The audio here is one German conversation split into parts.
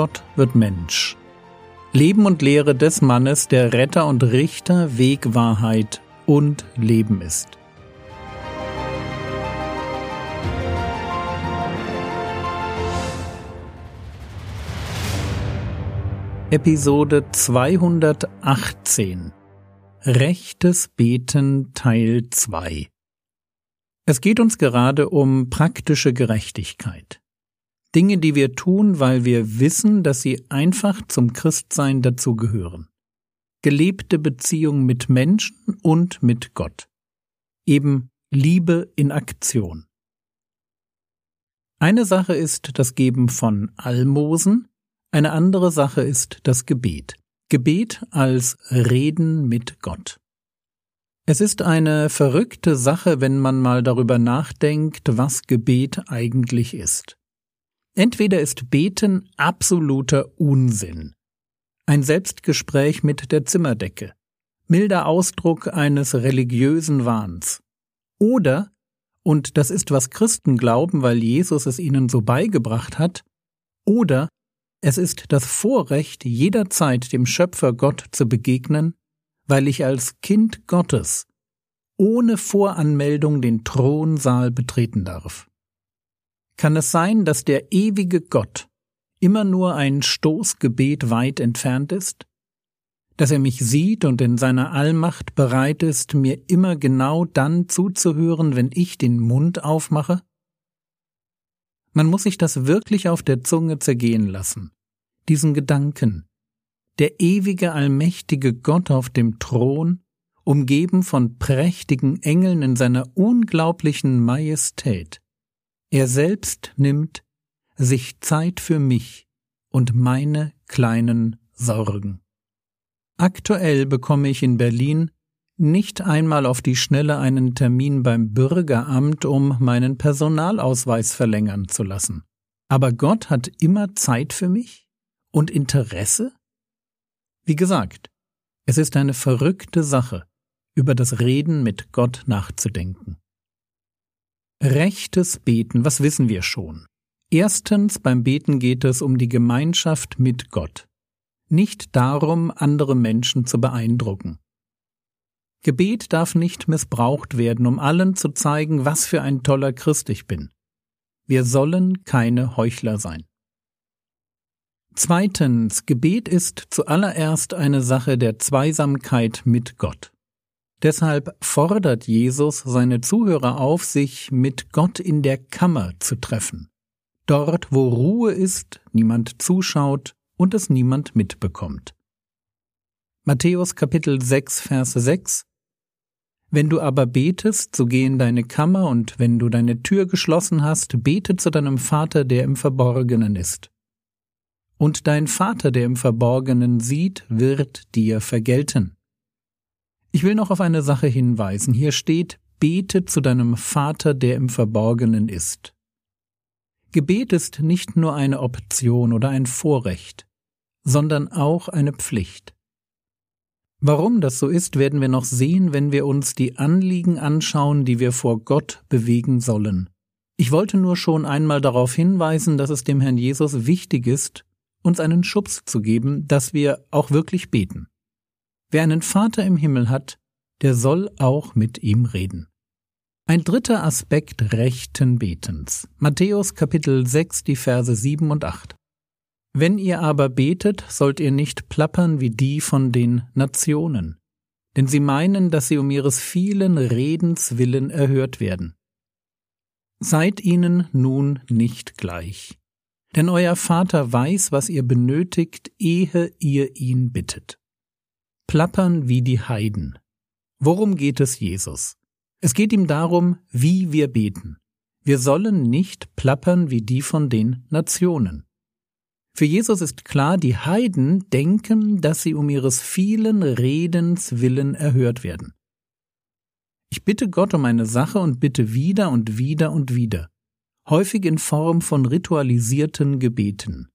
Gott wird Mensch. Leben und Lehre des Mannes, der Retter und Richter, Weg, Wahrheit und Leben ist. Episode 218 Rechtes Beten Teil 2 Es geht uns gerade um praktische Gerechtigkeit. Dinge, die wir tun, weil wir wissen, dass sie einfach zum Christsein dazugehören. Gelebte Beziehung mit Menschen und mit Gott. Eben Liebe in Aktion. Eine Sache ist das Geben von Almosen, eine andere Sache ist das Gebet. Gebet als Reden mit Gott. Es ist eine verrückte Sache, wenn man mal darüber nachdenkt, was Gebet eigentlich ist. Entweder ist Beten absoluter Unsinn, ein Selbstgespräch mit der Zimmerdecke, milder Ausdruck eines religiösen Wahns, oder, und das ist, was Christen glauben, weil Jesus es ihnen so beigebracht hat, oder es ist das Vorrecht, jederzeit dem Schöpfer Gott zu begegnen, weil ich als Kind Gottes ohne Voranmeldung den Thronsaal betreten darf. Kann es sein, dass der ewige Gott immer nur ein Stoßgebet weit entfernt ist? Dass er mich sieht und in seiner Allmacht bereit ist, mir immer genau dann zuzuhören, wenn ich den Mund aufmache? Man muss sich das wirklich auf der Zunge zergehen lassen, diesen Gedanken. Der ewige, allmächtige Gott auf dem Thron, umgeben von prächtigen Engeln in seiner unglaublichen Majestät. Er selbst nimmt sich Zeit für mich und meine kleinen Sorgen. Aktuell bekomme ich in Berlin nicht einmal auf die Schnelle einen Termin beim Bürgeramt, um meinen Personalausweis verlängern zu lassen. Aber Gott hat immer Zeit für mich und Interesse? Wie gesagt, es ist eine verrückte Sache, über das Reden mit Gott nachzudenken. Rechtes Beten, was wissen wir schon? Erstens, beim Beten geht es um die Gemeinschaft mit Gott, nicht darum, andere Menschen zu beeindrucken. Gebet darf nicht missbraucht werden, um allen zu zeigen, was für ein toller Christ ich bin. Wir sollen keine Heuchler sein. Zweitens, Gebet ist zuallererst eine Sache der Zweisamkeit mit Gott. Deshalb fordert Jesus seine Zuhörer auf, sich mit Gott in der Kammer zu treffen. Dort, wo Ruhe ist, niemand zuschaut und es niemand mitbekommt. Matthäus Kapitel 6, Vers 6 wenn du aber betest, so geh in deine Kammer, und wenn du deine Tür geschlossen hast, bete zu deinem Vater, der im Verborgenen ist. Und dein Vater, der im Verborgenen sieht, wird dir vergelten. Ich will noch auf eine Sache hinweisen. Hier steht, bete zu deinem Vater, der im Verborgenen ist. Gebet ist nicht nur eine Option oder ein Vorrecht, sondern auch eine Pflicht. Warum das so ist, werden wir noch sehen, wenn wir uns die Anliegen anschauen, die wir vor Gott bewegen sollen. Ich wollte nur schon einmal darauf hinweisen, dass es dem Herrn Jesus wichtig ist, uns einen Schubs zu geben, dass wir auch wirklich beten. Wer einen Vater im Himmel hat, der soll auch mit ihm reden. Ein dritter Aspekt rechten Betens. Matthäus Kapitel 6, die Verse 7 und 8. Wenn ihr aber betet, sollt ihr nicht plappern wie die von den Nationen, denn sie meinen, dass sie um ihres vielen Redens willen erhört werden. Seid ihnen nun nicht gleich, denn euer Vater weiß, was ihr benötigt, ehe ihr ihn bittet. Plappern wie die Heiden. Worum geht es Jesus? Es geht ihm darum, wie wir beten. Wir sollen nicht plappern wie die von den Nationen. Für Jesus ist klar, die Heiden denken, dass sie um ihres vielen Redens willen erhört werden. Ich bitte Gott um eine Sache und bitte wieder und wieder und wieder, häufig in Form von ritualisierten Gebeten.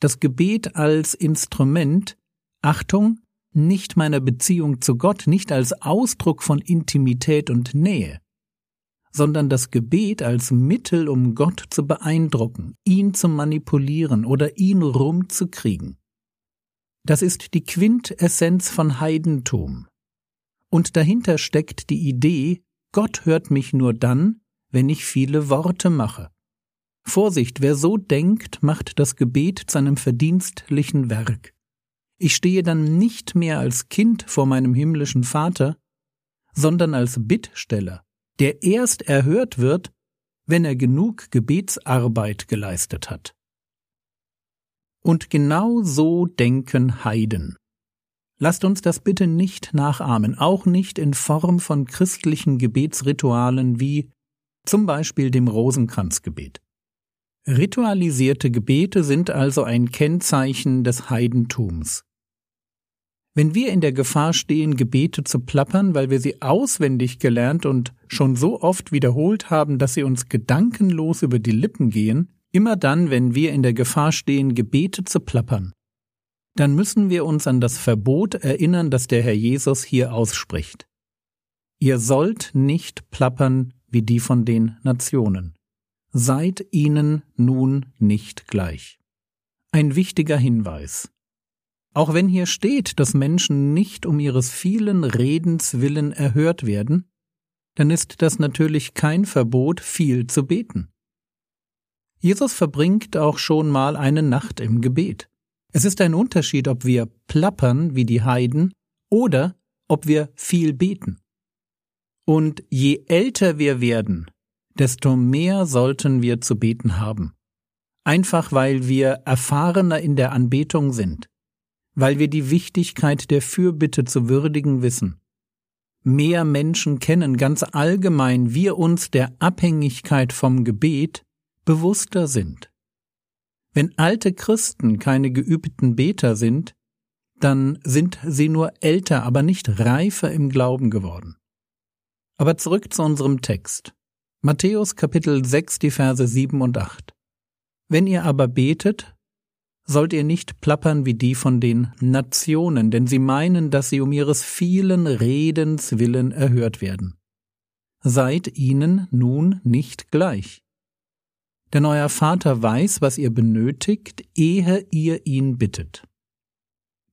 Das Gebet als Instrument, Achtung, nicht meiner Beziehung zu Gott, nicht als Ausdruck von Intimität und Nähe, sondern das Gebet als Mittel, um Gott zu beeindrucken, ihn zu manipulieren oder ihn rumzukriegen. Das ist die Quintessenz von Heidentum. Und dahinter steckt die Idee, Gott hört mich nur dann, wenn ich viele Worte mache. Vorsicht, wer so denkt, macht das Gebet zu einem verdienstlichen Werk. Ich stehe dann nicht mehr als Kind vor meinem himmlischen Vater, sondern als Bittsteller, der erst erhört wird, wenn er genug Gebetsarbeit geleistet hat. Und genau so denken Heiden. Lasst uns das bitte nicht nachahmen, auch nicht in Form von christlichen Gebetsritualen wie zum Beispiel dem Rosenkranzgebet. Ritualisierte Gebete sind also ein Kennzeichen des Heidentums. Wenn wir in der Gefahr stehen, Gebete zu plappern, weil wir sie auswendig gelernt und schon so oft wiederholt haben, dass sie uns gedankenlos über die Lippen gehen, immer dann, wenn wir in der Gefahr stehen, Gebete zu plappern, dann müssen wir uns an das Verbot erinnern, das der Herr Jesus hier ausspricht. Ihr sollt nicht plappern wie die von den Nationen seid ihnen nun nicht gleich. Ein wichtiger Hinweis. Auch wenn hier steht, dass Menschen nicht um ihres vielen Redens willen erhört werden, dann ist das natürlich kein Verbot, viel zu beten. Jesus verbringt auch schon mal eine Nacht im Gebet. Es ist ein Unterschied, ob wir plappern wie die Heiden oder ob wir viel beten. Und je älter wir werden, desto mehr sollten wir zu beten haben. Einfach weil wir erfahrener in der Anbetung sind, weil wir die Wichtigkeit der Fürbitte zu würdigen wissen. Mehr Menschen kennen ganz allgemein wir uns der Abhängigkeit vom Gebet bewusster sind. Wenn alte Christen keine geübten Beter sind, dann sind sie nur älter, aber nicht reifer im Glauben geworden. Aber zurück zu unserem Text. Matthäus Kapitel 6, die Verse 7 und 8. Wenn ihr aber betet, sollt ihr nicht plappern wie die von den Nationen, denn sie meinen, dass sie um ihres vielen Redens willen erhört werden. Seid ihnen nun nicht gleich. Denn euer Vater weiß, was ihr benötigt, ehe ihr ihn bittet.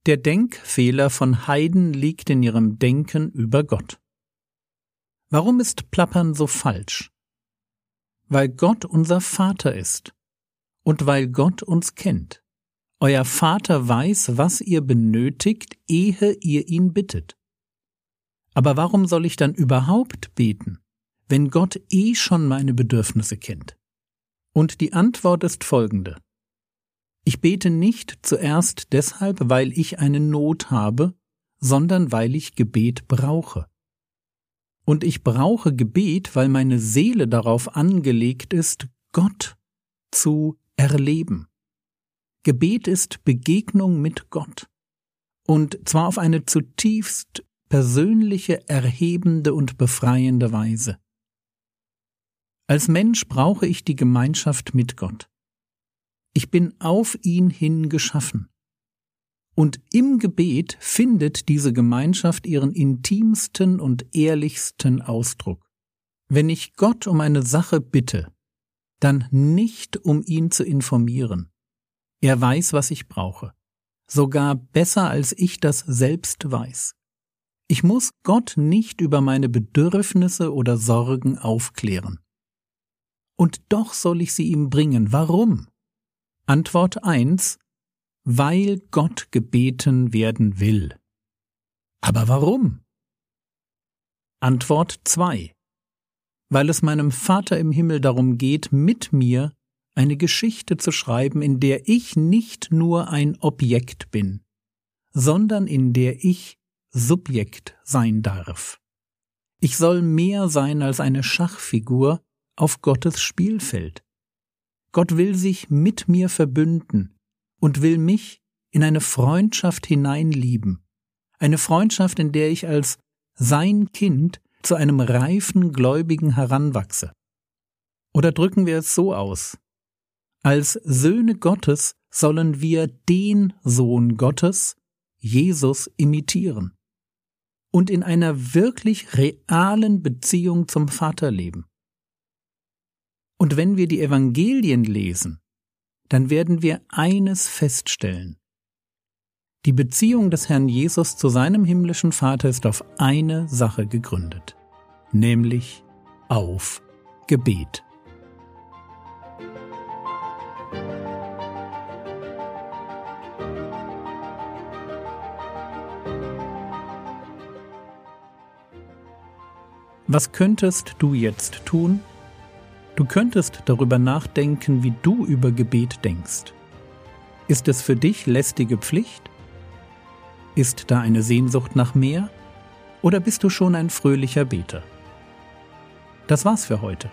Der Denkfehler von Heiden liegt in ihrem Denken über Gott. Warum ist Plappern so falsch? Weil Gott unser Vater ist und weil Gott uns kennt. Euer Vater weiß, was ihr benötigt, ehe ihr ihn bittet. Aber warum soll ich dann überhaupt beten, wenn Gott eh schon meine Bedürfnisse kennt? Und die Antwort ist folgende. Ich bete nicht zuerst deshalb, weil ich eine Not habe, sondern weil ich Gebet brauche. Und ich brauche Gebet, weil meine Seele darauf angelegt ist, Gott zu erleben. Gebet ist Begegnung mit Gott. Und zwar auf eine zutiefst persönliche, erhebende und befreiende Weise. Als Mensch brauche ich die Gemeinschaft mit Gott. Ich bin auf ihn hin geschaffen. Und im Gebet findet diese Gemeinschaft ihren intimsten und ehrlichsten Ausdruck. Wenn ich Gott um eine Sache bitte, dann nicht um ihn zu informieren. Er weiß, was ich brauche. Sogar besser als ich das selbst weiß. Ich muss Gott nicht über meine Bedürfnisse oder Sorgen aufklären. Und doch soll ich sie ihm bringen. Warum? Antwort eins weil Gott gebeten werden will. Aber warum? Antwort 2. Weil es meinem Vater im Himmel darum geht, mit mir eine Geschichte zu schreiben, in der ich nicht nur ein Objekt bin, sondern in der ich Subjekt sein darf. Ich soll mehr sein als eine Schachfigur auf Gottes Spielfeld. Gott will sich mit mir verbünden, und will mich in eine Freundschaft hineinlieben, eine Freundschaft, in der ich als sein Kind zu einem reifen Gläubigen heranwachse. Oder drücken wir es so aus. Als Söhne Gottes sollen wir den Sohn Gottes, Jesus, imitieren und in einer wirklich realen Beziehung zum Vater leben. Und wenn wir die Evangelien lesen, dann werden wir eines feststellen. Die Beziehung des Herrn Jesus zu seinem himmlischen Vater ist auf eine Sache gegründet, nämlich auf Gebet. Was könntest du jetzt tun? Du könntest darüber nachdenken, wie du über Gebet denkst. Ist es für dich lästige Pflicht? Ist da eine Sehnsucht nach mehr? Oder bist du schon ein fröhlicher Beter? Das war's für heute.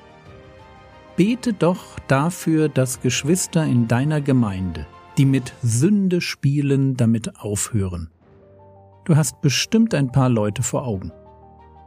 Bete doch dafür, dass Geschwister in deiner Gemeinde, die mit Sünde spielen, damit aufhören. Du hast bestimmt ein paar Leute vor Augen.